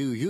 Do you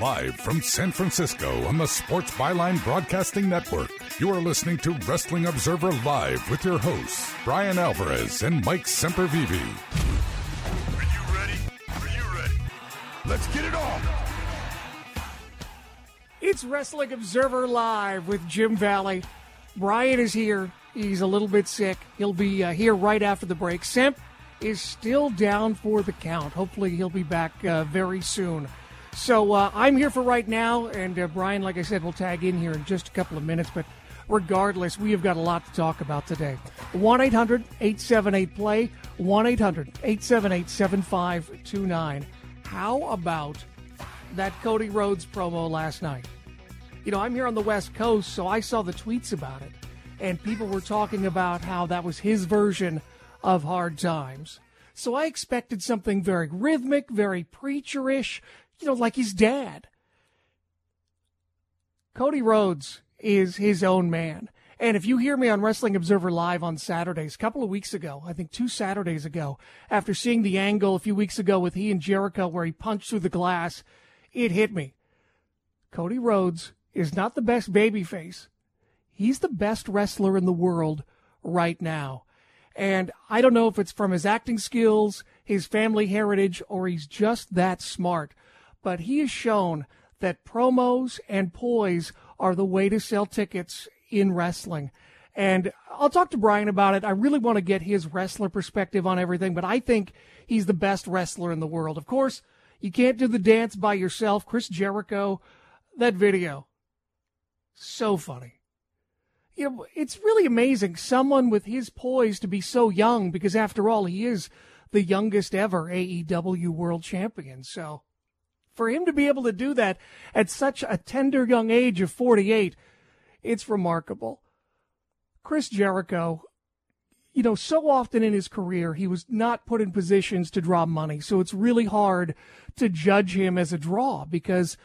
Live from San Francisco on the Sports Byline Broadcasting Network, you are listening to Wrestling Observer Live with your hosts, Bryan Alvarez and Mike Sempervive. Are you ready? Are you ready? Let's get it on! It's Wrestling Observer Live with Jim Valley. Bryan is here. He's a little bit sick. He'll be uh, here right after the break. Semp is still down for the count. Hopefully, he'll be back uh, very soon. So uh, I'm here for right now, and uh, Bryan, like I said, will tag in here in just a couple of minutes. But regardless, we have got a lot to talk about today. 1 800 878 Play, 1 800 878 7529. How about that Cody Rhodes promo last night? You know, I'm here on the West Coast, so I saw the tweets about it, and people were talking about how that was his version of Hard Times. So I expected something very rhythmic, very preacherish, you know, like his dad. Cody Rhodes is his own man. And if you hear me on Wrestling Observer Live on Saturdays, a couple of weeks ago, I think two Saturdays ago, after seeing the angle a few weeks ago with he and Jericho where he punched through the glass, it hit me. Cody Rhodes is not the best babyface. He's the best wrestler in the world right now. And I don't know if it's from his acting skills, his family heritage, or he's just that smart. But he has shown that promos and poise are the way to sell tickets in wrestling. And I'll talk to Bryan about it. I really want to get his wrestler perspective on everything, but I think he's the best wrestler in the world. Of course, you can't do the dance by yourself. Chris Jericho, that video, so funny. You know, it's really amazing someone with his poise to be so young because after all, he is the youngest ever AEW world champion. So for him to be able to do that at such a tender young age of 48, it's remarkable. Chris Jericho, you know, so often in his career, he was not put in positions to draw money. So it's really hard to judge him as a draw because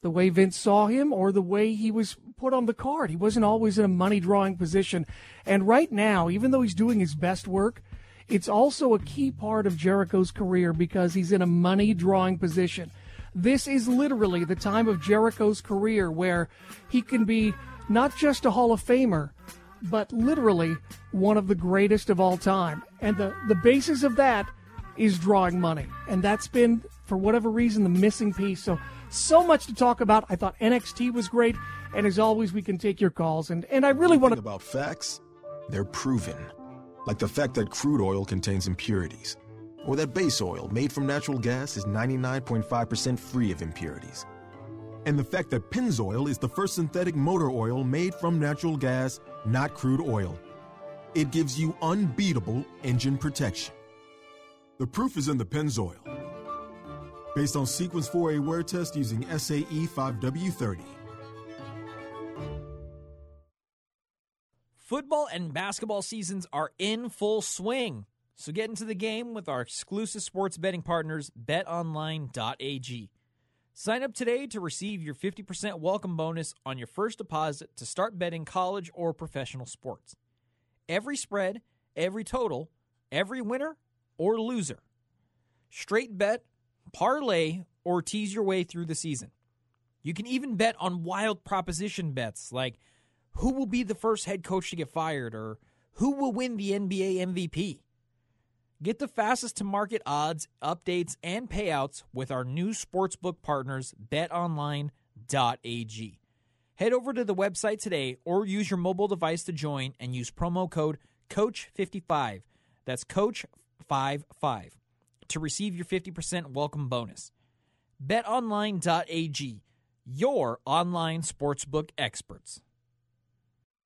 the way Vince saw him or the way he was put on the card, he wasn't always in a money drawing position. And right now, even though he's doing his best work, it's also a key part of Jericho's career because he's in a money drawing position. This is literally the time of Jericho's career where he can be not just a Hall of Famer, but literally one of the greatest of all time. And the, the basis of that is drawing money. And that's been, for whatever reason, the missing piece. So, so much to talk about. I thought NXT was great. And as always, we can take your calls. And, and I really want to. about facts, they're proven. Like the fact that crude oil contains impurities, or that base oil made from natural gas is 99.5% free of impurities. And the fact that Pennzoil is the first synthetic motor oil made from natural gas, not crude oil. It gives you unbeatable engine protection. The proof is in the Pennzoil. Based on Sequence 4A wear test using SAE 5W30. Football and basketball seasons are in full swing. So get into the game with our exclusive sports betting partners, betonline.ag. Sign up today to receive your 50% welcome bonus on your first deposit to start betting college or professional sports. Every spread, every total, every winner or loser. Straight bet, parlay, or tease your way through the season. You can even bet on wild proposition bets like who will be the first head coach to get fired or who will win the NBA MVP. Get the fastest to market odds, updates, and payouts with our new sportsbook partners, betonline.ag. Head over to the website today or use your mobile device to join and use promo code COACH55. That's COACH55 to receive your 50% welcome bonus. BetOnline.ag, your online sportsbook experts.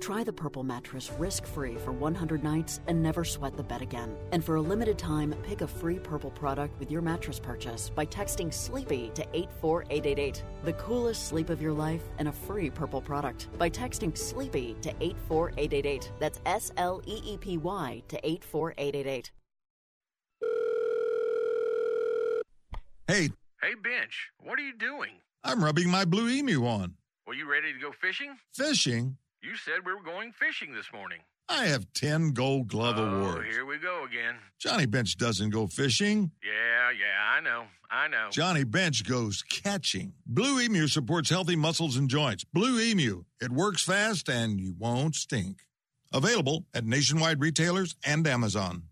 Try the Purple mattress risk free for 100 nights and never sweat the bed again. And for a limited time, pick a free Purple product with your mattress purchase by texting SLEEPY to 84888. The coolest sleep of your life and a free Purple product by texting SLEEPY to 84888. That's S L E E P Y to 84888. Hey, Hey, Bench, what are you doing? I'm rubbing my blue emu on. Were you ready to go fishing? Fishing? You said we were going fishing this morning. I have 10 gold glove oh, awards. here we go again. Johnny Bench doesn't go fishing. Yeah, yeah, I know. I know. Johnny Bench goes catching. Blue Emu supports healthy muscles and joints. Blue Emu. It works fast and you won't stink. Available at nationwide retailers and Amazon.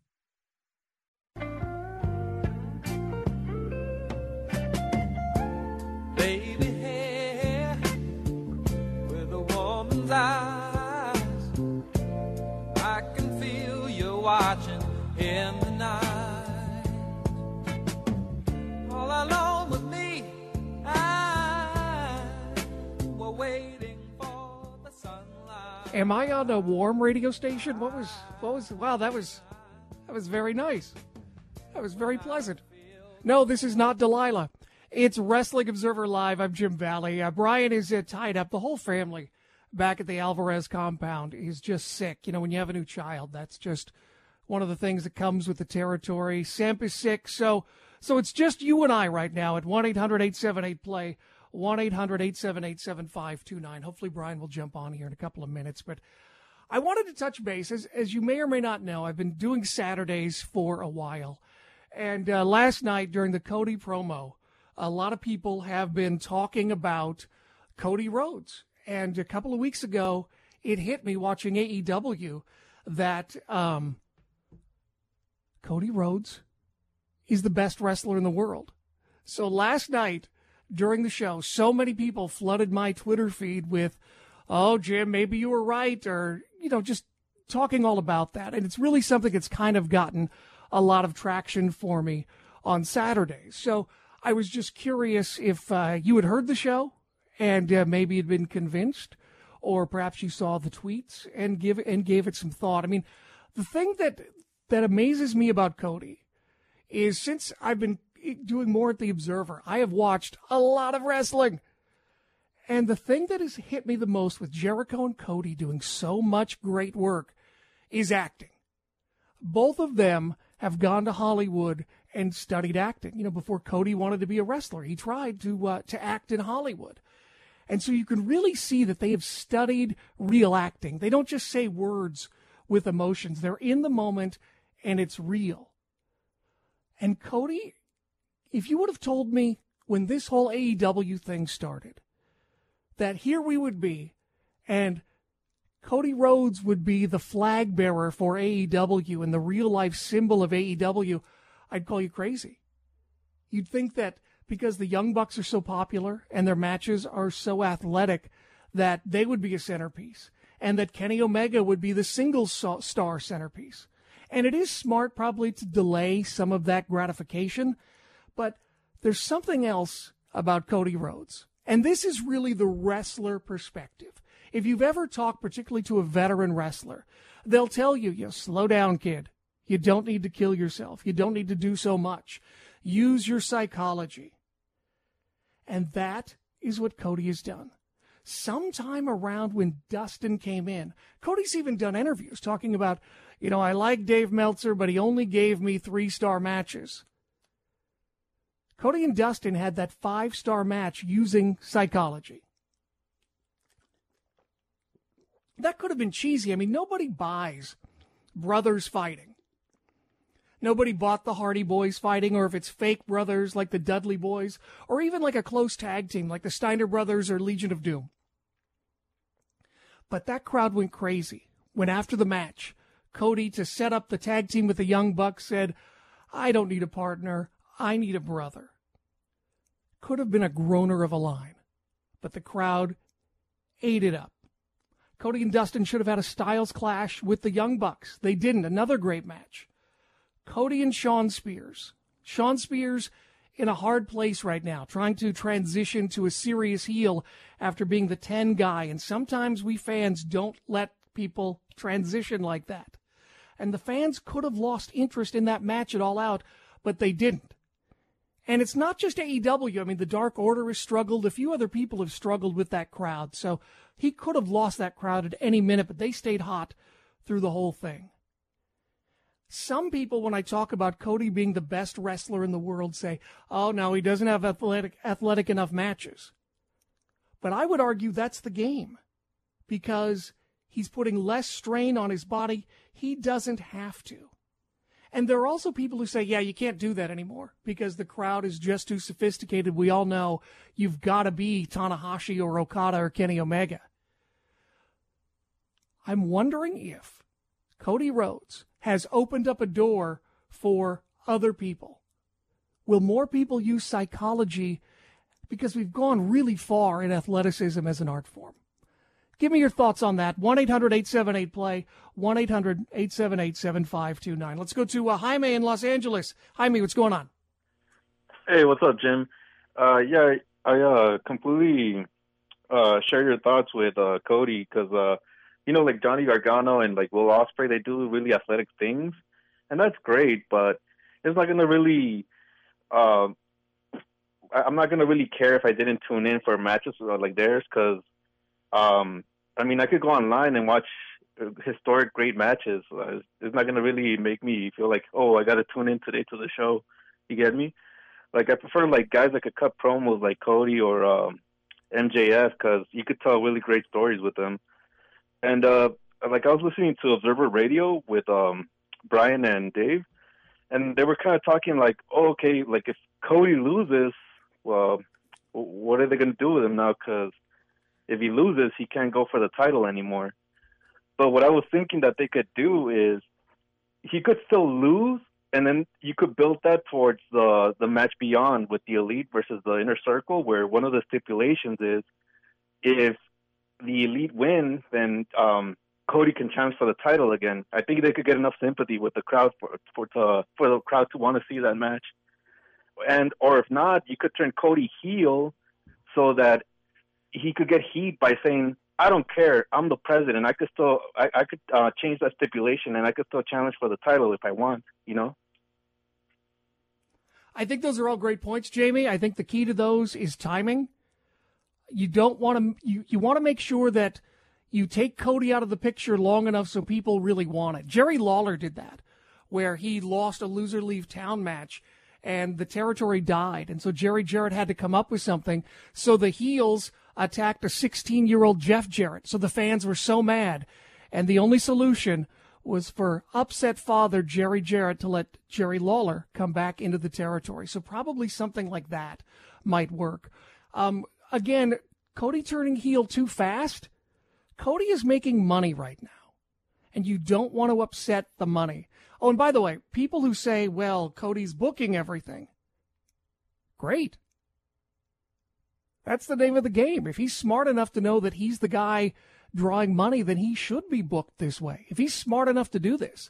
am I on a warm radio station? What was what was wow, that was that was very nice. That was very pleasant. No, this is not Delilah. It's Wrestling Observer Live. I'm Jim Valley. Uh, Bryan is uh, tied up. The whole family back at the Alvarez compound is just sick. You know, when you have a new child, that's just one of the things that comes with the territory. Semp is sick, so so it's just you and I right now at 1-800-878-PLAY. 1 800 878 7529. Hopefully, Bryan will jump on here in a couple of minutes. But I wanted to touch base. As, as you may or may not know, I've been doing Saturdays for a while. And uh, last night during the Cody promo, a lot of people have been talking about Cody Rhodes. And a couple of weeks ago, it hit me watching AEW that um, Cody Rhodes is the best wrestler in the world. So last night, during the show, so many people flooded my Twitter feed with, oh, Jim, maybe you were right, or, you know, just talking all about that. And it's really something that's kind of gotten a lot of traction for me on Saturdays. So I was just curious if uh, you had heard the show and uh, maybe had been convinced, or perhaps you saw the tweets and give and gave it some thought. I mean, the thing that that amazes me about Cody is since I've been doing more at the Observer, I have watched a lot of wrestling. And the thing that has hit me the most with Jericho and Cody doing so much great work is acting. Both of them have gone to Hollywood and studied acting. You know, before Cody wanted to be a wrestler, he tried to uh, to act in Hollywood. And so you can really see that they have studied real acting. They don't just say words with emotions. They're in the moment and it's real. And Cody, if you would have told me when this whole AEW thing started that here we would be and Cody Rhodes would be the flag bearer for AEW and the real life symbol of AEW, I'd call you crazy. You'd think that because the Young Bucks are so popular and their matches are so athletic that they would be a centerpiece and that Kenny Omega would be the single star centerpiece. And it is smart probably to delay some of that gratification, but there's something else about Cody Rhodes. And this is really the wrestler perspective. If you've ever talked particularly to a veteran wrestler, they'll tell you, you slow down, kid. You don't need to kill yourself. You don't need to do so much. Use your psychology. And that is what Cody has done. Sometime around when Dustin came in, Cody's even done interviews talking about, you know, I like Dave Meltzer, but he only gave me three star matches. Cody and Dustin had that five star match using psychology. That could have been cheesy. I mean, nobody buys brothers fighting. Nobody bought the Hardy Boys fighting, or if it's fake brothers like the Dudley Boys, or even like a close tag team like the Steiner Brothers or Legion of Doom. But that crowd went crazy when after the match, Cody, to set up the tag team with the Young Bucks, said, I don't need a partner. I need a brother. Could have been a groaner of a line, but the crowd ate it up. Cody and Dustin should have had a Styles clash with the Young Bucks. They didn't. Another great match. Cody and Shawn Spears. Shawn Spears in a hard place right now, trying to transition to a serious heel after being the 10 guy. And sometimes we fans don't let people transition like that. And the fans could have lost interest in that match at All Out, but they didn't. And it's not just AEW. I mean, the Dark Order has struggled. A few other people have struggled with that crowd. So he could have lost that crowd at any minute, but they stayed hot through the whole thing. Some people, when I talk about Cody being the best wrestler in the world, say, oh, no, he doesn't have athletic, athletic enough matches. But I would argue that's the game because he's putting less strain on his body. He doesn't have to. And there are also people who say, yeah, you can't do that anymore because the crowd is just too sophisticated. We all know you've got to be Tanahashi or Okada or Kenny Omega. I'm wondering if Cody Rhodes has opened up a door for other people. Will more people use psychology because we've gone really far in athleticism as an art form? Give me your thoughts on that. 1 800 878 play, 1 800 878 7529. Let's go to uh, Jaime in Los Angeles. Jaime, what's going on? Hey, what's up, Jim? Uh, yeah, I uh, completely uh, share your thoughts with uh, Cody because, uh, you know, like Johnny Gargano and like Will Ospreay, they do really athletic things, and that's great. But it's not gonna really. Uh, I'm not gonna really care if I didn't tune in for matches like theirs because um, I mean, I could go online and watch historic great matches. Uh, it's not going to really make me feel like, oh, I got to tune in today to the show. You get me? Like I prefer like guys that could cut promos like Cody or um, MJF because you could tell really great stories with them. And uh, like I was listening to Observer Radio with um, Bryan and Dave, and they were kind of talking like, oh, okay, like if Cody loses, well, what are they going to do with him now? Because if he loses, he can't go for the title anymore. But what I was thinking that they could do is he could still lose, and then you could build that towards the the match beyond with the elite versus the inner circle, where one of the stipulations is if the elite win, then um, Cody can challenge for the title again. I think they could get enough sympathy with the crowd for for to, for the crowd to want to see that match. And or if not, you could turn Cody heel so that he could get heat by saying, "I don't care. I'm the president. I could still, I, I could uh, change that stipulation, and I could still challenge for the title if I want." You know. I think those are all great points, Jamie. I think the key to those is timing. You don't want to you, you want to make sure that you take Cody out of the picture long enough so people really want it. Jerry Lawler did that, where he lost a loser leave town match and the territory died. And so Jerry Jarrett had to come up with something. So the heels attacked a 16 year old Jeff Jarrett. So the fans were so mad. And the only solution was for upset father Jerry Jarrett to let Jerry Lawler come back into the territory. So probably something like that might work. Um, again, Cody turning heel too fast. Cody is making money right now, and you don't want to upset the money. Oh, and by the way, people who say, well, Cody's booking everything. Great. That's the name of the game. If he's smart enough to know that he's the guy drawing money, then he should be booked this way. If he's smart enough to do this.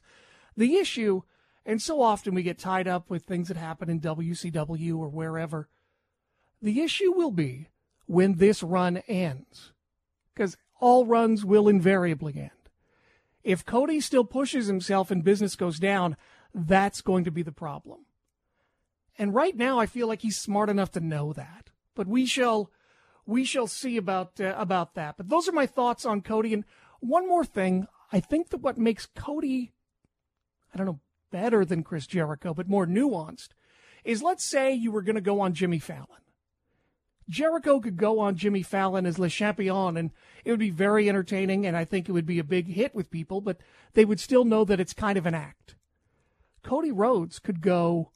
The issue, and so often we get tied up with things that happen in WCW or wherever, the issue will be when this run ends. Because all runs will invariably end. If Cody still pushes himself and business goes down, that's going to be the problem. And right now, I feel like he's smart enough to know that. But we shall we shall see about uh, about that. But those are my thoughts on Cody. And one more thing, I think that what makes Cody, I don't know, better than Chris Jericho, but more nuanced, is let's say you were going to go on Jimmy Fallon. Jericho could go on Jimmy Fallon as Le Champion, and it would be very entertaining, and I think it would be a big hit with people, but they would still know that it's kind of an act. Cody Rhodes could go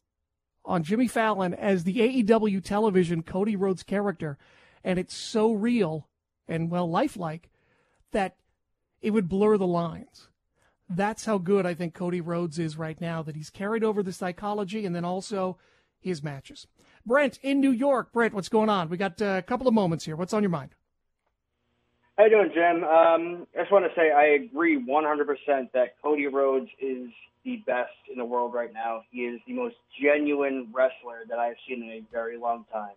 on Jimmy Fallon as the AEW television Cody Rhodes character, and it's so real and, well, lifelike that it would blur the lines. That's how good I think Cody Rhodes is right now, that he's carried over the psychology and then also his matches. Brent in New York. Brent, what's going on? We got uh, a couple of moments here. What's on your mind? How you doing, Jim? Um, I just want to say I agree 100% that Cody Rhodes is the best in the world right now. He is the most genuine wrestler that I've seen in a very long time.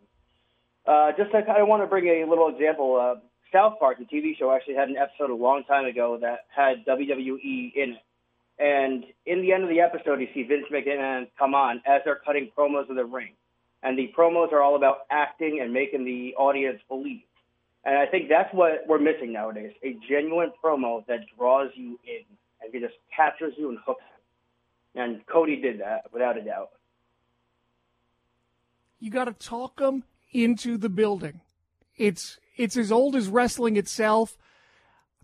Uh, just I kind of want to bring a little example. Uh, South Park, the TV show, actually had an episode a long time ago that had WWE in it. And in the end of the episode, you see Vince McMahon come on as they're cutting promos of the ring. And the promos are all about acting and making the audience believe. And I think that's what we're missing nowadays a genuine promo that draws you in and just captures you and hooks. And Cody did that without a doubt. You got to talk them into the building. It's it's as old as wrestling itself.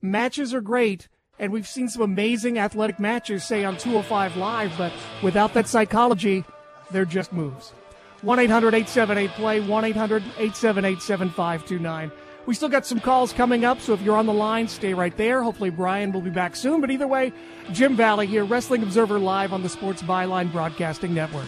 Matches are great, and we've seen some amazing athletic matches, say on 205 Live, but without that psychology, they're just moves. 1 800 878 play, 1 800 878 7529. We still got some calls coming up, so if you're on the line, stay right there. Hopefully, Bryan will be back soon. But either way, Jim Valley here, Wrestling Observer Live on the Sports Byline Broadcasting Network.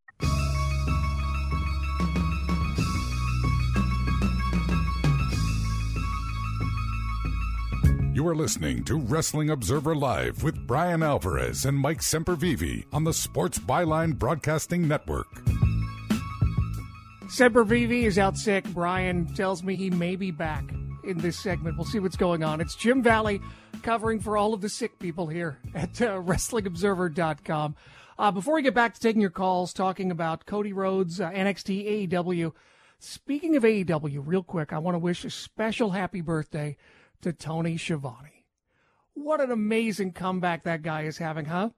You are listening to Wrestling Observer Live with Bryan Alvarez and Mike Sempervive on the Sports Byline Broadcasting Network. Sempervive is out sick. Bryan tells me he may be back in this segment. We'll see what's going on. It's Jim Valley covering for all of the sick people here at uh, WrestlingObserver.com. Uh, before we get back to taking your calls, talking about Cody Rhodes, uh, NXT, AEW. Speaking of AEW, real quick, I want to wish a special happy birthday to Tony Schiavone. What an amazing comeback that guy is having, huh?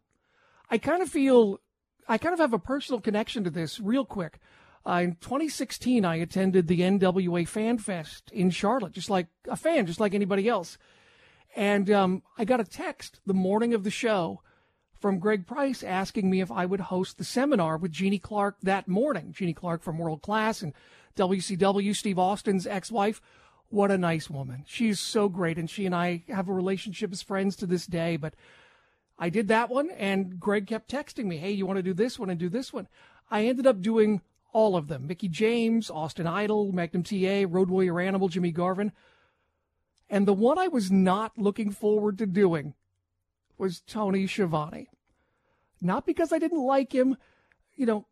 I kind of feel, I kind of have a personal connection to this real quick. Uh, in 2016, I attended the NWA Fan Fest in Charlotte, just like a fan, just like anybody else. And um, I got a text the morning of the show from Greg Price asking me if I would host the seminar with Jeannie Clark that morning. Jeannie Clark from World Class and WCW, Steve Austin's ex wife. What a nice woman. She's so great, and she and I have a relationship as friends to this day. But I did that one, and Greg kept texting me, hey, you want to do this one and do this one? I ended up doing all of them Mickie James, Austin Idol, Magnum TA, Road Warrior Animal, Jimmy Garvin. And the one I was not looking forward to doing was Tony Schiavone. Not because I didn't like him, you know,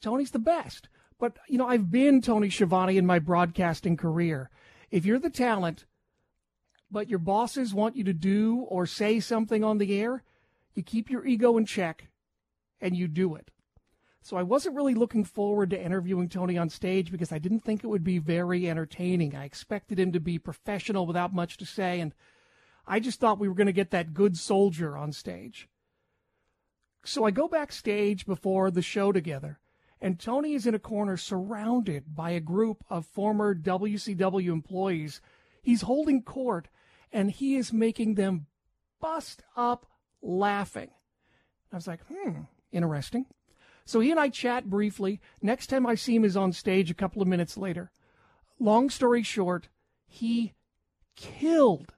Tony's the best. But, you know, I've been Tony Schiavone in my broadcasting career. If you're the talent, but your bosses want you to do or say something on the air, you keep your ego in check and you do it. So I wasn't really looking forward to interviewing Tony on stage because I didn't think it would be very entertaining. I expected him to be professional without much to say, and I just thought we were going to get that good soldier on stage. So I go backstage before the show together, and Tony is in a corner surrounded by a group of former WCW employees. He's holding court, and he is making them bust up laughing. I was like, hmm, interesting. So he and I chat briefly. Next time I see him is on stage a couple of minutes later. Long story short, he killed.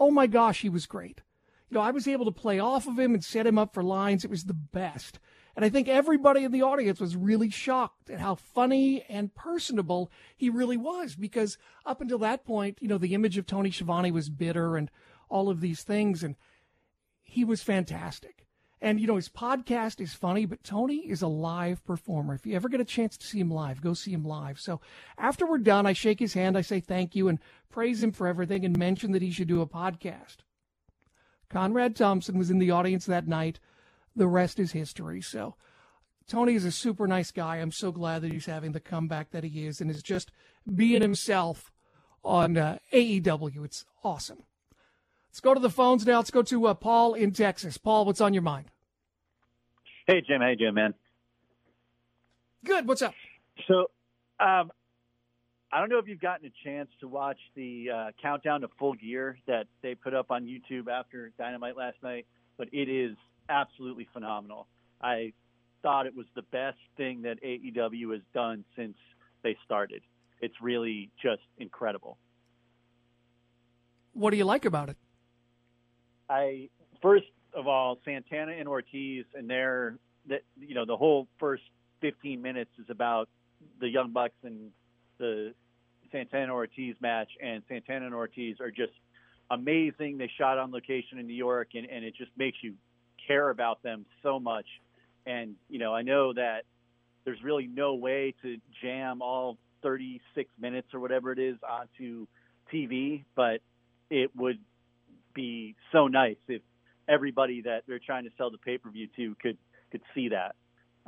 Oh my gosh, he was great. You know, I was able to play off of him and set him up for lines. It was the best. And I think everybody in the audience was really shocked at how funny and personable he really was because up until that point, you know, the image of Tony Schiavone was bitter and all of these things. And he was fantastic. And, you know, his podcast is funny, but Tony is a live performer. If you ever get a chance to see him live, go see him live. So after we're done, I shake his hand, I say thank you and praise him for everything and mention that he should do a podcast. Conrad Thompson was in the audience that night. The rest is history. So Tony is a super nice guy. I'm so glad that he's having the comeback that he is and is just being himself on uh, AEW. It's awesome. Let's go to the phones now. Let's go to uh, Paul in Texas. Paul, what's on your mind? Hey, Jim. Hey, Jim, man? Good. What's up? So, um, I don't know if you've gotten a chance to watch the uh, countdown to Full Gear that they put up on YouTube after Dynamite last night, but it is absolutely phenomenal. I thought it was the best thing that AEW has done since they started. It's really just incredible. What do you like about it? I first of all, Santana and Ortiz and their that you know the whole first 15 minutes is about the Young Bucks and the Santana Ortiz match, and Santana and Ortiz are just amazing. They shot on location in New York, and, and it just makes you care about them so much. And you know, I know that there's really no way to jam all 36 minutes or whatever it is onto TV, but it would be so nice if everybody that they're trying to sell the pay per view to could could see that.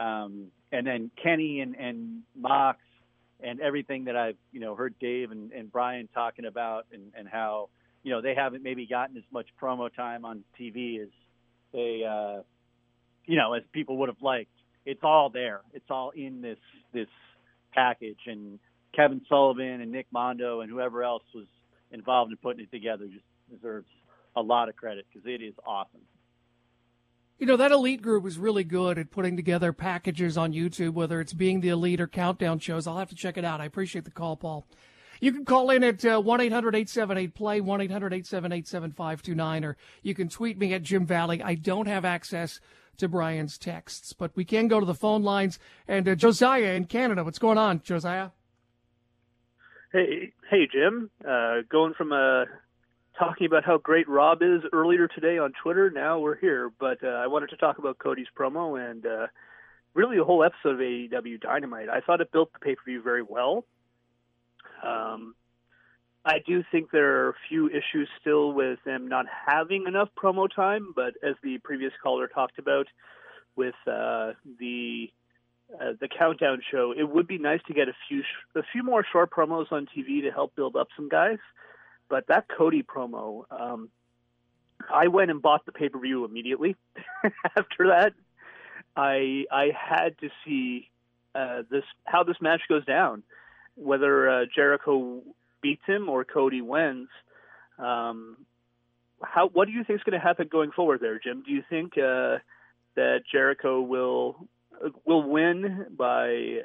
Um, and then Kenny and, and Mox and everything that I've you know heard Dave and, and Bryan talking about and, and how you know they haven't maybe gotten as much promo time on TV as they uh, you know as people would have liked. it's all there. It's all in this this package, and Kevin Sullivan and Nick Mondo and whoever else was involved in putting it together just deserves a lot of credit because it is awesome. You know, that elite group is really good at putting together packages on YouTube, whether it's being the elite or countdown shows. I'll have to check it out. I appreciate the call, Paul. You can call in at uh, 1 800 878 play, 1 800 878 7529, or you can tweet me at Jim Valley. I don't have access to Bryan's texts, but we can go to the phone lines. And uh, Josiah in Canada, what's going on, Josiah? Hey, hey, Jim. Uh, going from uh, talking about how great Rob is earlier today on Twitter. Now we're here, but uh, I wanted to talk about Cody's promo and uh, really the whole episode of AEW Dynamite. I thought it built the pay per view very well. Um, I do think there are a few issues still with them not having enough promo time, but as the previous caller talked about with uh, the uh, the countdown show, it would be nice to get a few sh- a few more short promos on TV to help build up some guys. But that Cody promo, um, I went and bought the pay per view immediately after that. I I had to see uh, this how this match goes down, whether uh, Jericho beats him or Cody wins. Um, how what do you think is going to happen going forward there, Jim? Do you think uh, that Jericho will will win by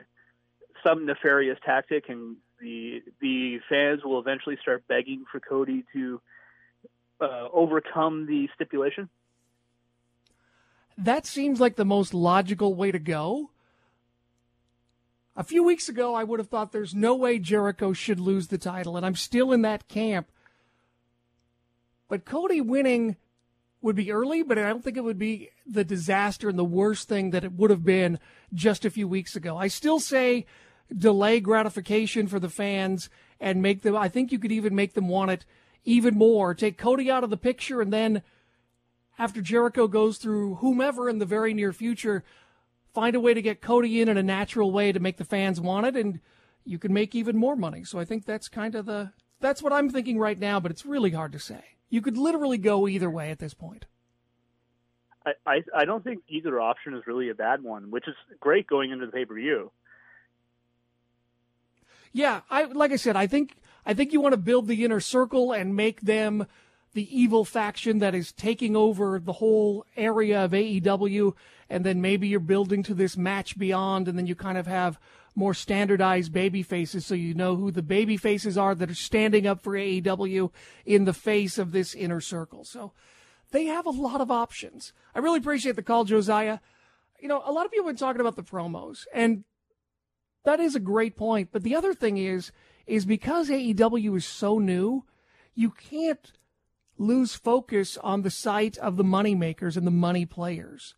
some nefarious tactic, and the the fans will eventually start begging for Cody to uh, overcome the stipulation? That seems like the most logical way to go. A few weeks ago, I would have thought there's no way Jericho should lose the title, and I'm still in that camp. But Cody winning would be early, but I don't think it would be the disaster and the worst thing that it would have been just a few weeks ago. I still say delay gratification for the fans and make them, I think you could even make them want it even more. Take Cody out of the picture and then after Jericho goes through whomever in the very near future, find a way to get Cody in in a natural way to make the fans want it, and you can make even more money. So I think that's kind of the that's what I'm thinking right now, but it's really hard to say. You could literally go either way at this point. I, I, I don't think either option is really a bad one, which is great going into the pay per view. Yeah, I like I said, I think I think you want to build the inner circle and make them the evil faction that is taking over the whole area of AEW, and then maybe you're building to this match beyond, and then you kind of have more standardized baby faces so you know who the baby faces are that are standing up for AEW in the face of this inner circle. So they have a lot of options. I really appreciate the call, Josiah. You know, a lot of people have been talking about the promos, and that is a great point. But the other thing is, is because AEW is so new, you can't lose focus on the sight of the money makers and the money players.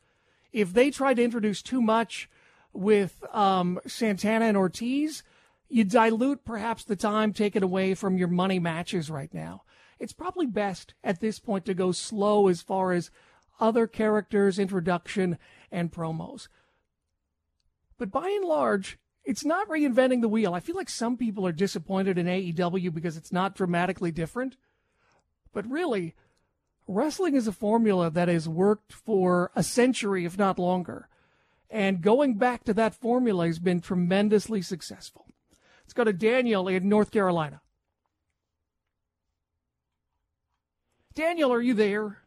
If they try to introduce too much with um, Santana and Ortiz, you dilute perhaps the time taken away from your money matches right now. It's probably best at this point to go slow as far as other characters, introduction, and promos. But by and large, it's not reinventing the wheel. I feel like some people are disappointed in AEW because it's not dramatically different. But really, wrestling is a formula that has worked for a century, if not longer. And going back to that formula has been tremendously successful. Let's go to Daniel in North Carolina. Daniel, are you there?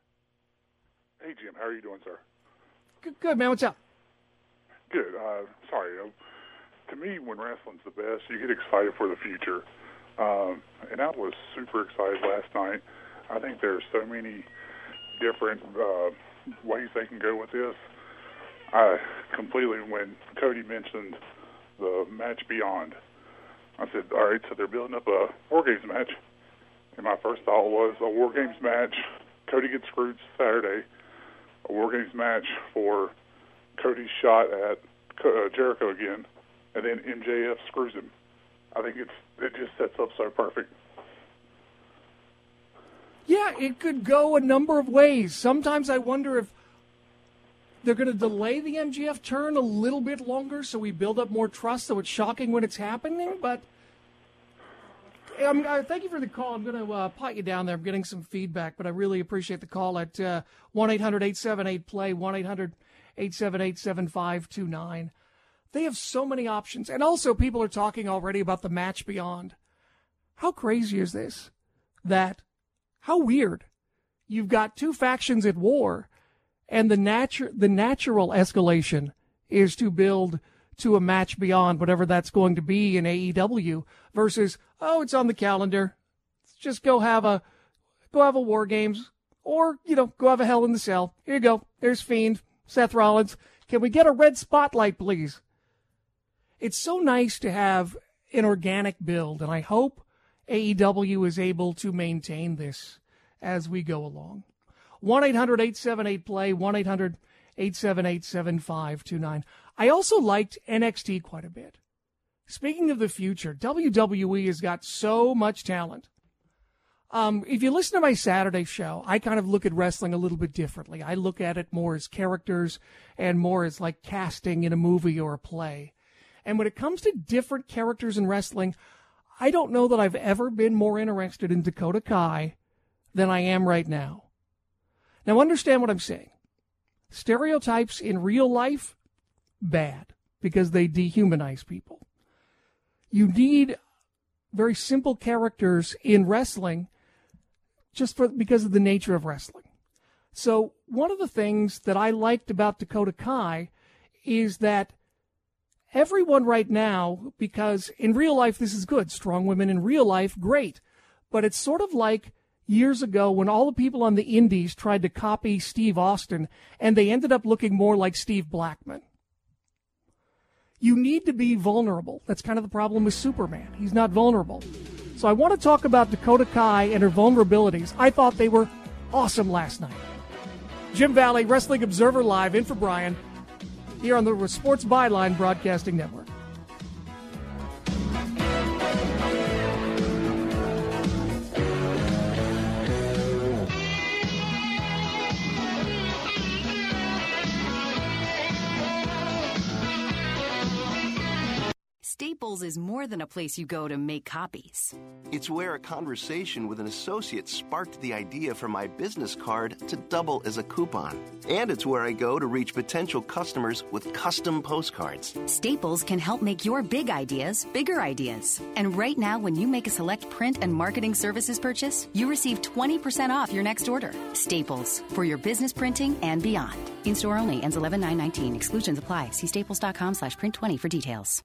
Hey, Jim. How are you doing, sir? Good, good man. What's up? Good. Uh, sorry. Uh, to me, when wrestling's the best, you get excited for the future. Um, and I was super excited last night. I think there's so many different uh, ways they can go with this. I completely, when Cody mentioned the match beyond, I said, all right, so they're building up a War Games match. And my first thought was a War Games match, Cody gets screwed Saturday, a War Games match for Cody's shot at uh, Jericho again, and then MJF screws him. I think it's it just sets up so perfect. Yeah, it could go a number of ways. Sometimes I wonder if they're going to delay the MJF turn a little bit longer so we build up more trust so it's shocking when it's happening. But um, uh, thank you for the call. I'm going to uh, pot you down there. I'm getting some feedback, but I really appreciate the call at uh, 1 800 878 play, 1 800 878 7529. They have so many options. And also, people are talking already about the match beyond. How crazy is this? That, how weird. You've got two factions at war, and the, natu- the natural escalation is to build to a match beyond whatever that's going to be in AEW versus, oh, it's on the calendar. Let's just go have a, go have a war games or, you know, go have a hell in the cell. Here you go. There's Fiend, Seth Rollins. Can we get a red spotlight, please? It's so nice to have an organic build, and I hope AEW is able to maintain this as we go along. 1 800 878 play, 1 800 878 7529. I also liked NXT quite a bit. Speaking of the future, WWE has got so much talent. Um, if you listen to my Saturday show, I kind of look at wrestling a little bit differently. I look at it more as characters and more as like casting in a movie or a play. And when it comes to different characters in wrestling, I don't know that I've ever been more interested in Dakota Kai than I am right now. Now, understand what I'm saying. Stereotypes in real life, bad, because they dehumanize people. You need very simple characters in wrestling just for because of the nature of wrestling. So one of the things that I liked about Dakota Kai is that everyone right now, because in real life this is good, strong women in real life, great. But it's sort of like years ago when all the people on the indies tried to copy Steve Austin and they ended up looking more like Steve Blackman. You need to be vulnerable. That's kind of the problem with Superman. He's not vulnerable. So I want to talk about Dakota Kai and her vulnerabilities. I thought they were awesome last night. Jim Valley, Wrestling Observer Live, in for Bryan, here on the Sports Byline Broadcasting Network. Staples is more than a place you go to make copies. It's where a conversation with an associate sparked the idea for my business card to double as a coupon. And it's where I go to reach potential customers with custom postcards. Staples can help make your big ideas bigger ideas. And right now, when you make a select print and marketing services purchase, you receive 20% off your next order. Staples, for your business printing and beyond. In store only, ends 11 19 Exclusions apply. See staples.com slash print 20 for details.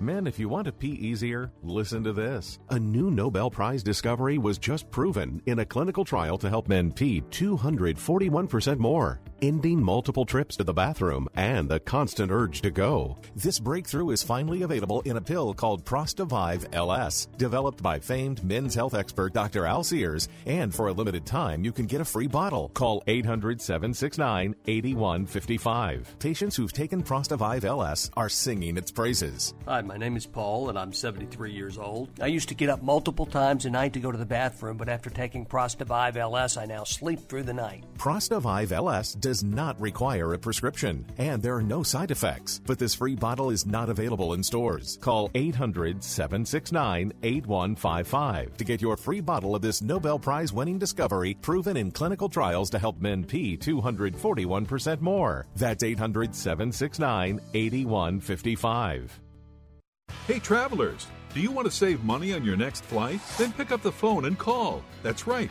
Men, if you want to pee easier, listen to this. A new Nobel Prize discovery was just proven in a clinical trial to help men pee 241% more, ending multiple trips to the bathroom and the constant urge to go. This breakthrough is finally available in a pill called Prostavive LS, developed by famed men's health expert Dr. Al Sears, and for a limited time, you can get a free bottle. Call 800 769 8155. Patients who've taken Prostavive LS are singing its praises. Hi, my name is Paul, and I'm 73 years old. I used to get up multiple times a night to go to the bathroom, but after taking Prostavive LS, I now sleep through the night. Prostavive LS does not require a prescription, and there are no side effects. But this free bottle is not available in stores. Call 800 769 8155 to get your free bottle of this Nobel Prize winning discovery proven in clinical trials to help men pee 241% more. That's 800 769 8155. Hey, travelers, do you want to save money on your next flight? Then pick up the phone and call. That's right,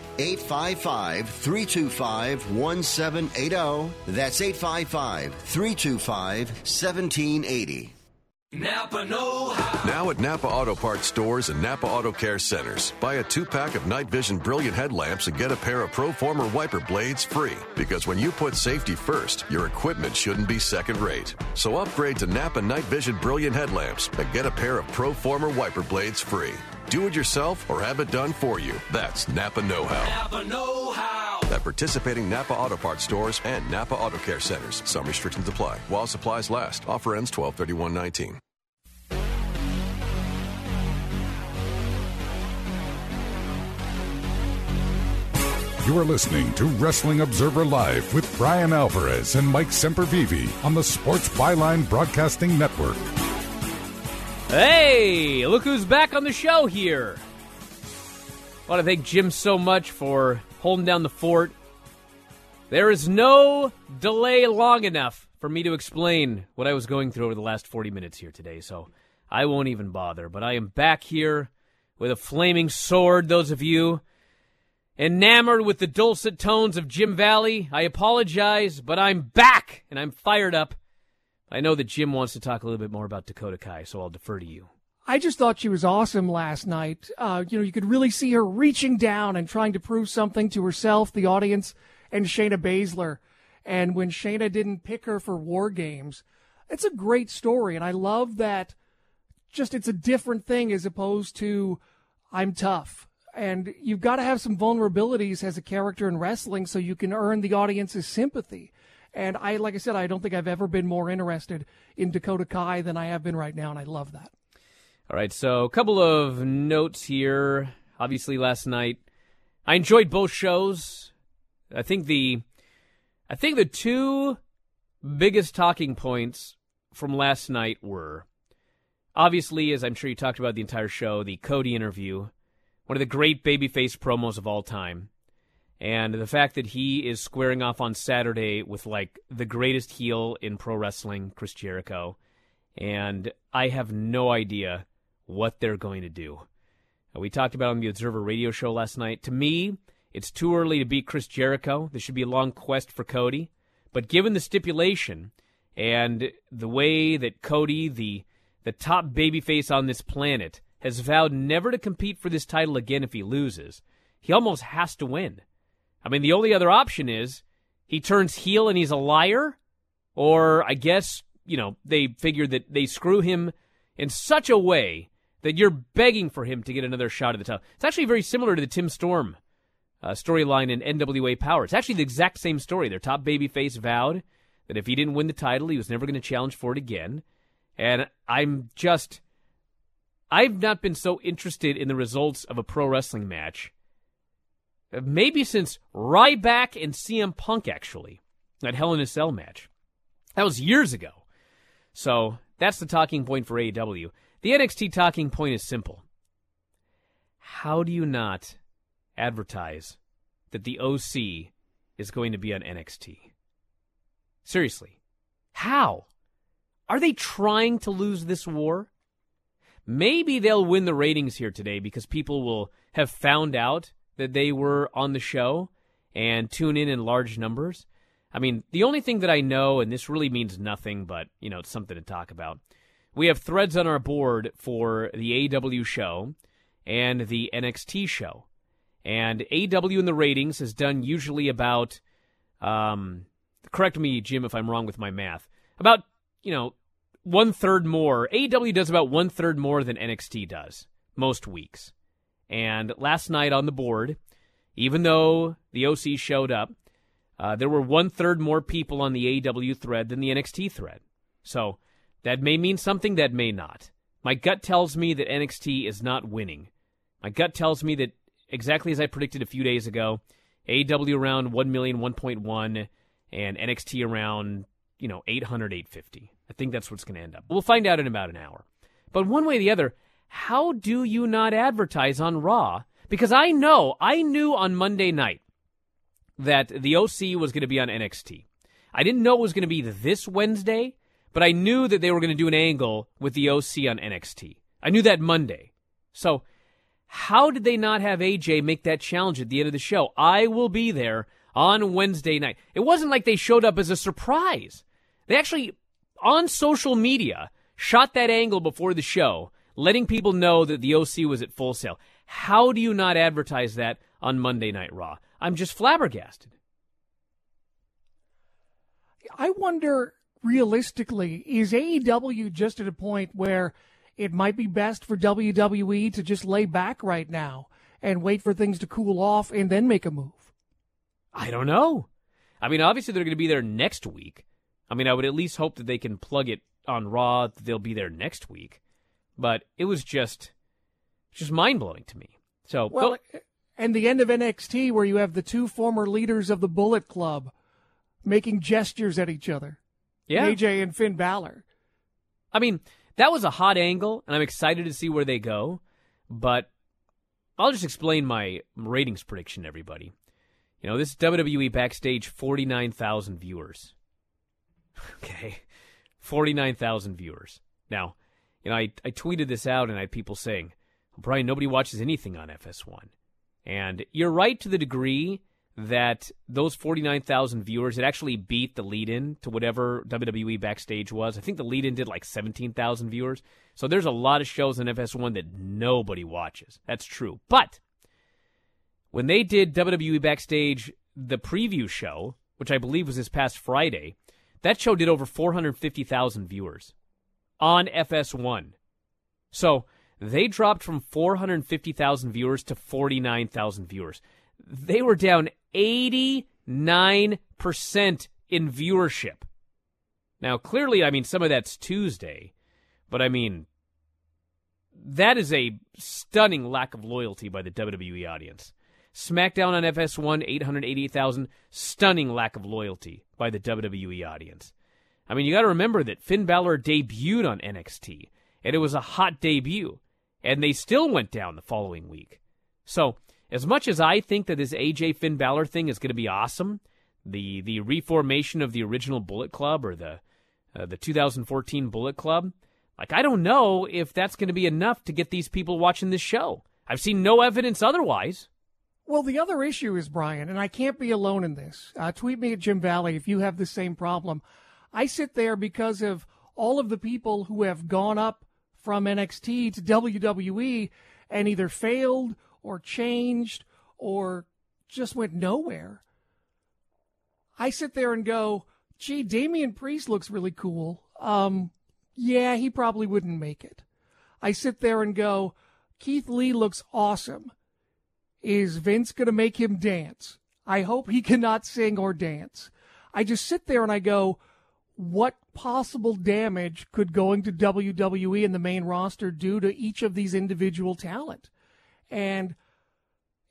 855 325 1780. That's 855 325 1780. Napa Know How. Now at Napa Auto Parts stores and Napa Auto Care centers, buy a two pack of Night Vision Brilliant headlamps and get a pair of Proformer wiper blades free. Because when you put safety first, your equipment shouldn't be second rate. So upgrade to Napa Night Vision Brilliant headlamps and get a pair of Proformer wiper blades free. Do it yourself or have it done for you. That's Napa Know How. Napa Know How. At participating Napa Auto Parts stores and Napa Auto Care centers. Some restrictions apply. While supplies last. Offer ends 12 19 You are listening to Wrestling Observer Live with Bryan Alvarez and Mike Sempervive on the Sports Byline Broadcasting Network. Hey, look who's back on the show here. I want to thank Jim so much for holding down the fort. There is no delay long enough for me to explain what I was going through over the last 40 minutes here today, so I won't even bother. But I am back here with a flaming sword, those of you enamored with the dulcet tones of Jim Valley. I apologize, but I'm back and I'm fired up. I know that Jim wants to talk a little bit more about Dakota Kai, so I'll defer to you. I just thought she was awesome last night. Uh, you know, you could really see her reaching down and trying to prove something to herself, the audience, and Shayna Baszler. And when Shayna didn't pick her for War Games, it's a great story. And I love that just it's a different thing as opposed to I'm tough and you've got to have some vulnerabilities as a character in wrestling so you can earn the audience's sympathy. And I, like I said, I don't think I've ever been more interested in Dakota Kai than I have been right now, and I love that. All right, so a couple of notes here. Obviously, last night I enjoyed both shows. I think the, I think the two biggest talking points from last night were, obviously, as I'm sure you talked about the entire show, the Cody interview one of the great babyface promos of all time. And the fact that he is squaring off on Saturday with like the greatest heel in pro wrestling, Chris Jericho. And I have no idea what they're going to do. Uh, we talked about on the Observer radio show last night. To me, it's too early to beat Chris Jericho. This should be a long quest for Cody. But given the stipulation and the way that Cody, the the top babyface on this planet, has vowed never to compete for this title again if he loses. He almost has to win. I mean, the only other option is he turns heel and he's a liar, or I guess, you know, they figure that they screw him in such a way that you're begging for him to get another shot at the title. It's actually very similar to the Tim Storm uh, storyline in NWA Power. It's actually the exact same story. Their top babyface vowed that if he didn't win the title, he was never going to challenge for it again. And I'm just I've not been so interested in the results of a pro wrestling match, maybe since Ryback and CM Punk, actually, that Hell in a Cell match. That was years ago. So that's the talking point for AEW. The NXT talking point is simple. How do you not advertise that the OC is going to be on NXT? Seriously. How? Are they trying to lose this war? Maybe they'll win the ratings here today because people will have found out that they were on the show and tune in in large numbers. I mean, the only thing that I know, and this really means nothing, but, you know, it's something to talk about. We have threads on our board for the AW show and the NXT show. And AW in the ratings has done usually about, um, correct me, Jim, if I'm wrong with my math, about, you know, one third more. AW does about one third more than NXT does most weeks. And last night on the board, even though the OC showed up, uh, there were one third more people on the AEW thread than the NXT thread. So that may mean something, that may not. My gut tells me that NXT is not winning. My gut tells me that exactly as I predicted a few days ago, AEW around 1 million, 1.1, and NXT around, you know, 800, 850. I think that's what's going to end up. We'll find out in about an hour. But one way or the other, how do you not advertise on Raw? Because I know, I knew on Monday night that the OC was going to be on NXT. I didn't know it was going to be this Wednesday, but I knew that they were going to do an angle with the OC on NXT. I knew that Monday. So, how did they not have AJ make that challenge at the end of the show? I will be there on Wednesday night. It wasn't like they showed up as a surprise. They actually on social media shot that angle before the show, letting people know that the OC was at Full Sail. How do you not advertise that on Monday Night Raw? I'm just flabbergasted. I wonder realistically, is AEW just at a point where it might be best for WWE to just lay back right now and wait for things to cool off and then make a move? I don't know. I mean, obviously they're going to be there next week. I mean, I would at least hope that they can plug it on Raw. That they'll be there next week. But it was just, just mind blowing to me. So well, and the end of NXT where you have the two former leaders of the Bullet Club making gestures at each other. Yeah. AJ and Finn Balor. I mean, that was a hot angle, and I'm excited to see where they go. But I'll just explain my ratings prediction, everybody. You know, this is WWE backstage, 49,000 viewers. Okay. 49,000 viewers. Now, you know, I, I tweeted this out and I had people saying, Bryan, nobody watches anything on FS1. And you're right to the degree that those 49,000 viewers, it actually beat the lead in to whatever WWE Backstage was. I think the lead in did like 17,000 viewers. So there's a lot of shows on FS1 that nobody watches. That's true. But when they did WWE Backstage, the preview show, which I believe was this past Friday, that show did over 450,000 viewers on FS1. So they dropped from 450,000 viewers to 49,000 viewers. They were down 89% in viewership. Now, clearly, I mean, some of that's Tuesday, but I mean, that is a stunning lack of loyalty by the WWE audience. SmackDown on FS1, 888,000, stunning lack of loyalty by the WWE audience. I mean, you got to remember that Finn Balor debuted on NXT, and it was a hot debut, and they still went down the following week. So, as much as I think that this AJ Finn Balor thing is going to be awesome, the the reformation of the original Bullet Club or the uh, the 2014 Bullet Club, like I don't know if that's going to be enough to get these people watching this show. I've seen no evidence otherwise. Well, the other issue is Bryan, and I can't be alone in this. Uh, tweet me at Jim Valley if you have the same problem. I sit there because of all of the people who have gone up from NXT to WWE and either failed or changed or just went nowhere. I sit there and go, gee, Damian Priest looks really cool. Um, yeah, he probably wouldn't make it. I sit there and go, Keith Lee looks awesome. Is Vince going to make him dance? I hope he cannot sing or dance. I just sit there and I go, what possible damage could going to WWE and the main roster do to each of these individual talent? And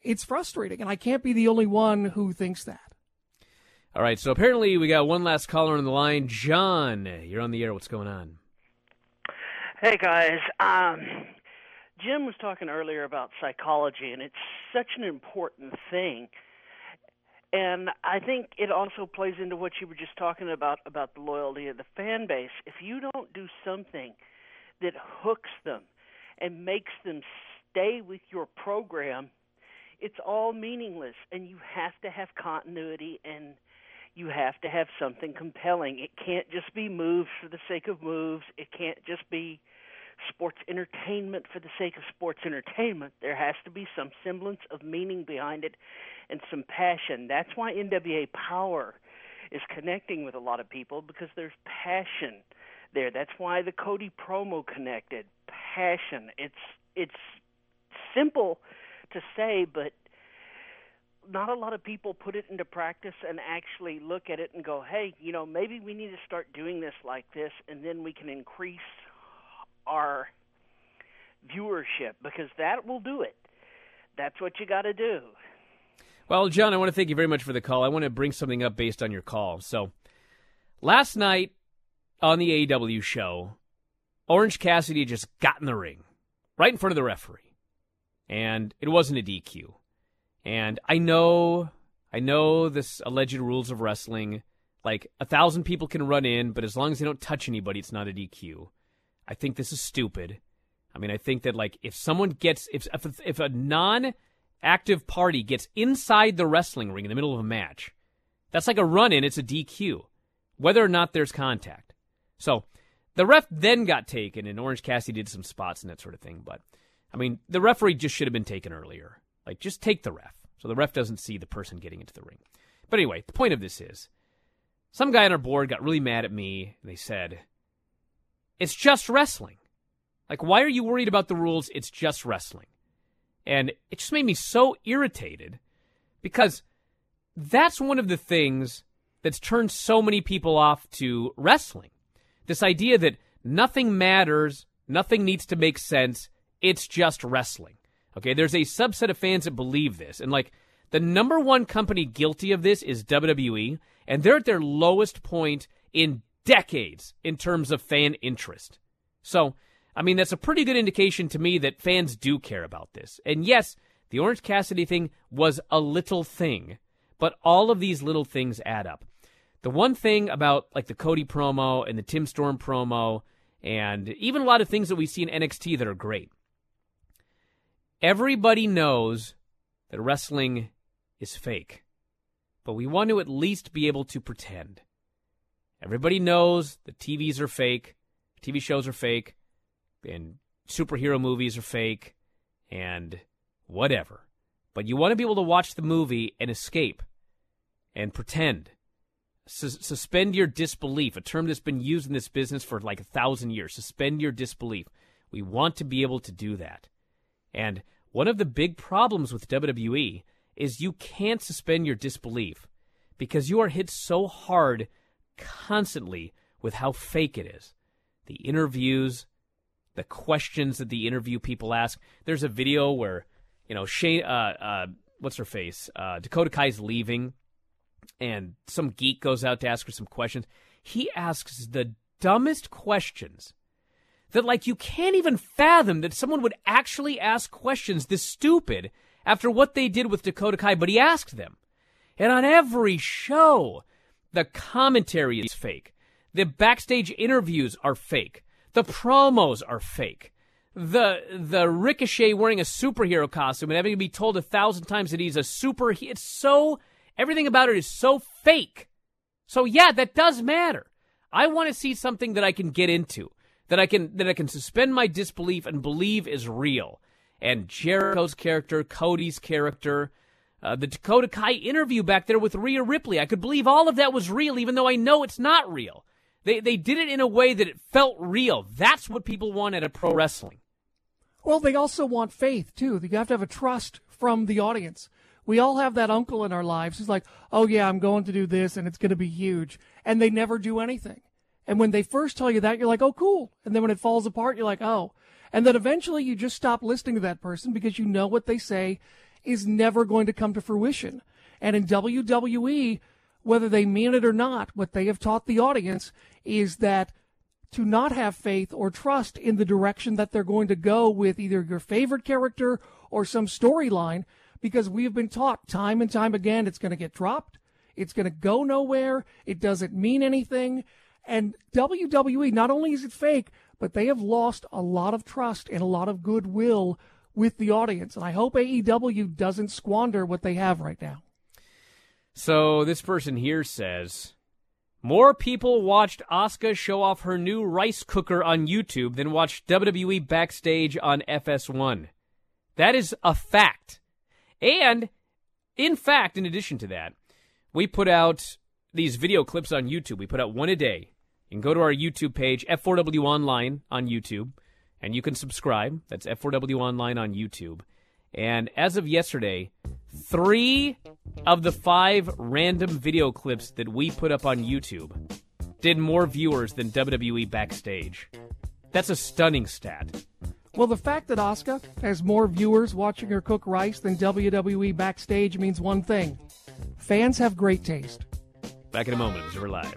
it's frustrating, and I can't be the only one who thinks that. All right, so apparently we got one last caller on the line. John, you're on the air. What's going on? Hey guys, um, Jim was talking earlier about psychology, and it's such an important thing. And I think it also plays into what you were just talking about about the loyalty of the fan base. If you don't do something that hooks them and makes them stay with your program, it's all meaningless. And you have to have continuity and you have to have something compelling. It can't just be moves for the sake of moves. It can't just be sports entertainment for the sake of sports entertainment. There has to be some semblance of meaning behind it and some passion. That's why NWA Power is connecting with a lot of people because there's passion there. That's why the Cody promo connected. Passion. It's it's simple to say, but not a lot of people put it into practice and actually look at it and go, "Hey, you know, maybe we need to start doing this like this, and then we can increase our viewership because that will do it. That's what you got to do." Well, John, I want to thank you very much for the call. I want to bring something up based on your call. So, last night on the AEW show, Orange Cassidy just got in the ring right in front of the referee, and it wasn't a DQ. And I know, I know this alleged rules of wrestling. Like a thousand people can run in, but as long as they don't touch anybody, it's not a DQ. I think this is stupid. I mean, I think that like if someone gets if if, if a non active party gets inside the wrestling ring in the middle of a match, that's like a run in. It's a DQ, whether or not there's contact. So The ref then got taken, and Orange Cassidy did some spots and that sort of thing. But, I mean, the referee just should have been taken earlier. Like, just take the ref so the ref doesn't see the person getting into the ring. But anyway, the point of this is some guy on our board got really mad at me, and they said, It's just wrestling. Like, why are you worried about the rules? It's just wrestling. And it just made me so irritated because that's one of the things that's turned so many people off to wrestling. This idea that nothing matters, nothing needs to make sense, it's just wrestling. Okay, there's a subset of fans that believe this. And like the number one company guilty of this is WWE, and they're at their lowest point in decades in terms of fan interest. So, I mean, that's a pretty good indication to me that fans do care about this. And yes, the Orange Cassidy thing was a little thing, but all of these little things add up. The one thing about like the Cody promo and the Tim Storm promo, and even a lot of things that we see in NXT that are great. Everybody knows that wrestling is fake, but we want to at least be able to pretend. Everybody knows that TVs are fake, TV shows are fake, and superhero movies are fake, and whatever. But you want to be able to watch the movie and escape and pretend. suspend your disbelief, a term that's been used in this business for like a thousand years. Suspend your disbelief. We want to be able to do that. And one of the big problems with WWE is you can't suspend your disbelief because you are hit so hard constantly with how fake it is. The interviews, the questions that the interview people ask. There's a video where, you know, Shane, uh, uh, what's her face? Uh, Dakota Kai's leaving, and some geek goes out to ask her some questions. He asks the dumbest questions that like you can't even fathom that someone would actually ask questions this stupid after what they did with Dakota Kai, but he asked them. And on every show, the commentary is fake. The backstage interviews are fake. The promos are fake. The the Ricochet wearing a superhero costume and having to be told a thousand times that he's a super it's so everything about it is so fake. So yeah, that does matter. I want to see something that I can get into that I can that I can suspend my disbelief and believe is real. And Jericho's character, Cody's character, uh, the Dakota Kai interview back there with Rhea Ripley, I could believe all of that was real, even though I know it's not real. They they did it in a way that it felt real. That's what people want at a pro wrestling. Well, they also want faith too. You have to have a trust from the audience. We all have that uncle in our lives who's like, "Oh yeah, I'm going to do this and it's going to be huge," and they never do anything. And when they first tell you that, you're like, oh, cool. And then when it falls apart, you're like, oh. And then eventually you just stop listening to that person because you know what they say is never going to come to fruition. And in WWE, whether they mean it or not, what they have taught the audience is that to not have faith or trust in the direction that they're going to go with either your favorite character or some storyline, because we have been taught time and time again it's going to get dropped, it's going to go nowhere, it doesn't mean anything, and WWE, not only is it fake, but they have lost a lot of trust and a lot of goodwill with the audience. And I hope AEW doesn't squander what they have right now. So this person here says more people watched Asuka show off her new rice cooker on YouTube than watched WWE backstage on FS1. That is a fact. And in fact, in addition to that, we put out these video clips on YouTube. We put out one a day. You can go to our YouTube page, F4W Online on YouTube, and you can subscribe. That's F4W Online on YouTube. And as of yesterday, three of the five random video clips that we put up on YouTube did more viewers than WWE Backstage. That's a stunning stat. Well, the fact that Asuka has more viewers watching her cook rice than WWE Backstage means one thing fans have great taste. Back in a moment as we're live.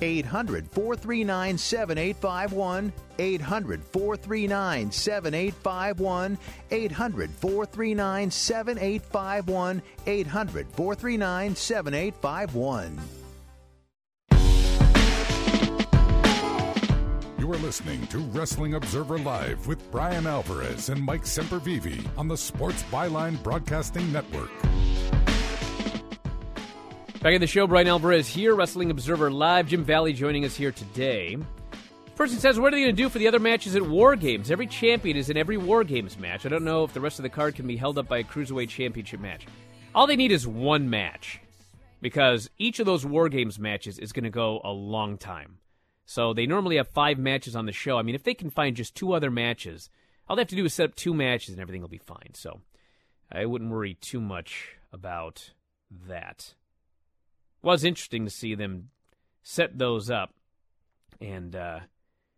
800 439 7851. 800 439 7851. 800 439 7851. 800 439 7851. You are listening to Wrestling Observer Live with Bryan Alvarez and Mike Sempervive on the Sports Byline Broadcasting Network. Back at the show, Bryan Alvarez here, Wrestling Observer Live. Jim Valley joining us here today. Person says, What are they going to do for the other matches at War Games? Every champion is in every War Games match. I don't know if the rest of the card can be held up by a Cruiserweight Championship match. All they need is one match because each of those War Games matches is going to go a long time. So they normally have five matches on the show. I mean, if they can find just two other matches, all they have to do is set up two matches and everything will be fine. So I wouldn't worry too much about that. It was interesting to see them set those up. And uh,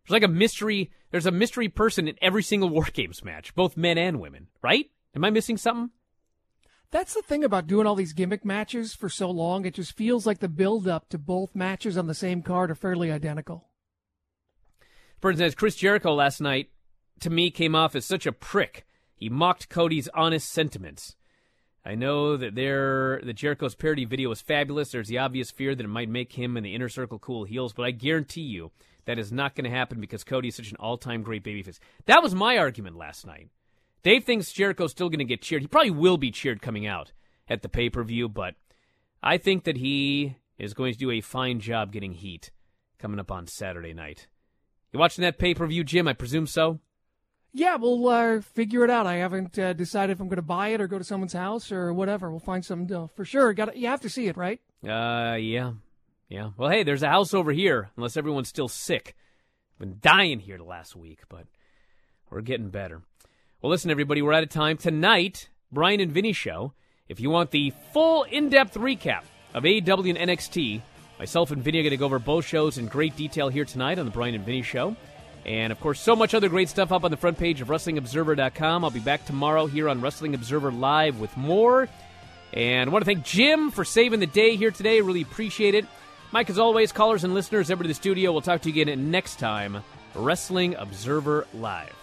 there's like a mystery. There's a mystery person in every single War Games match, both men and women, right? Am I missing something? That's the thing about doing all these gimmick matches for so long. It just feels like the build up to both matches on the same card are fairly identical. For instance, Chris Jericho last night, to me, came off as such a prick. He mocked Cody's honest sentiments. I know that there that Jericho's parody video was fabulous. There's the obvious fear that it might make him and the inner circle cool heels, but I guarantee you that is not going to happen because Cody is such an all-time great babyface. That was my argument last night. Dave thinks Jericho's still going to get cheered. He probably will be cheered coming out at the pay-per-view, but I think that he is going to do a fine job getting heat coming up on Saturday night. You watching that pay-per-view, Jim? I presume so. Yeah, we'll uh, figure it out. I haven't uh, decided if I'm going to buy it or go to someone's house or whatever. We'll find some for sure. Got you have to see it, right? Uh, yeah, yeah. Well, hey, there's a house over here. Unless everyone's still sick, been dying here the last week, but we're getting better. Well, listen, everybody, we're out of time tonight. Bryan and Vinny show. If you want the full in-depth recap of AEW and NXT, myself and Vinny are going to go over both shows in great detail here tonight on the Bryan and Vinny show. And of course, so much other great stuff up on the front page of WrestlingObserver.com. I'll be back tomorrow here on Wrestling Observer Live with more. And I want to thank Jim for saving the day here today. Really appreciate it. Mike, as always, callers and listeners, over to the studio. We'll talk to you again next time Wrestling Observer Live.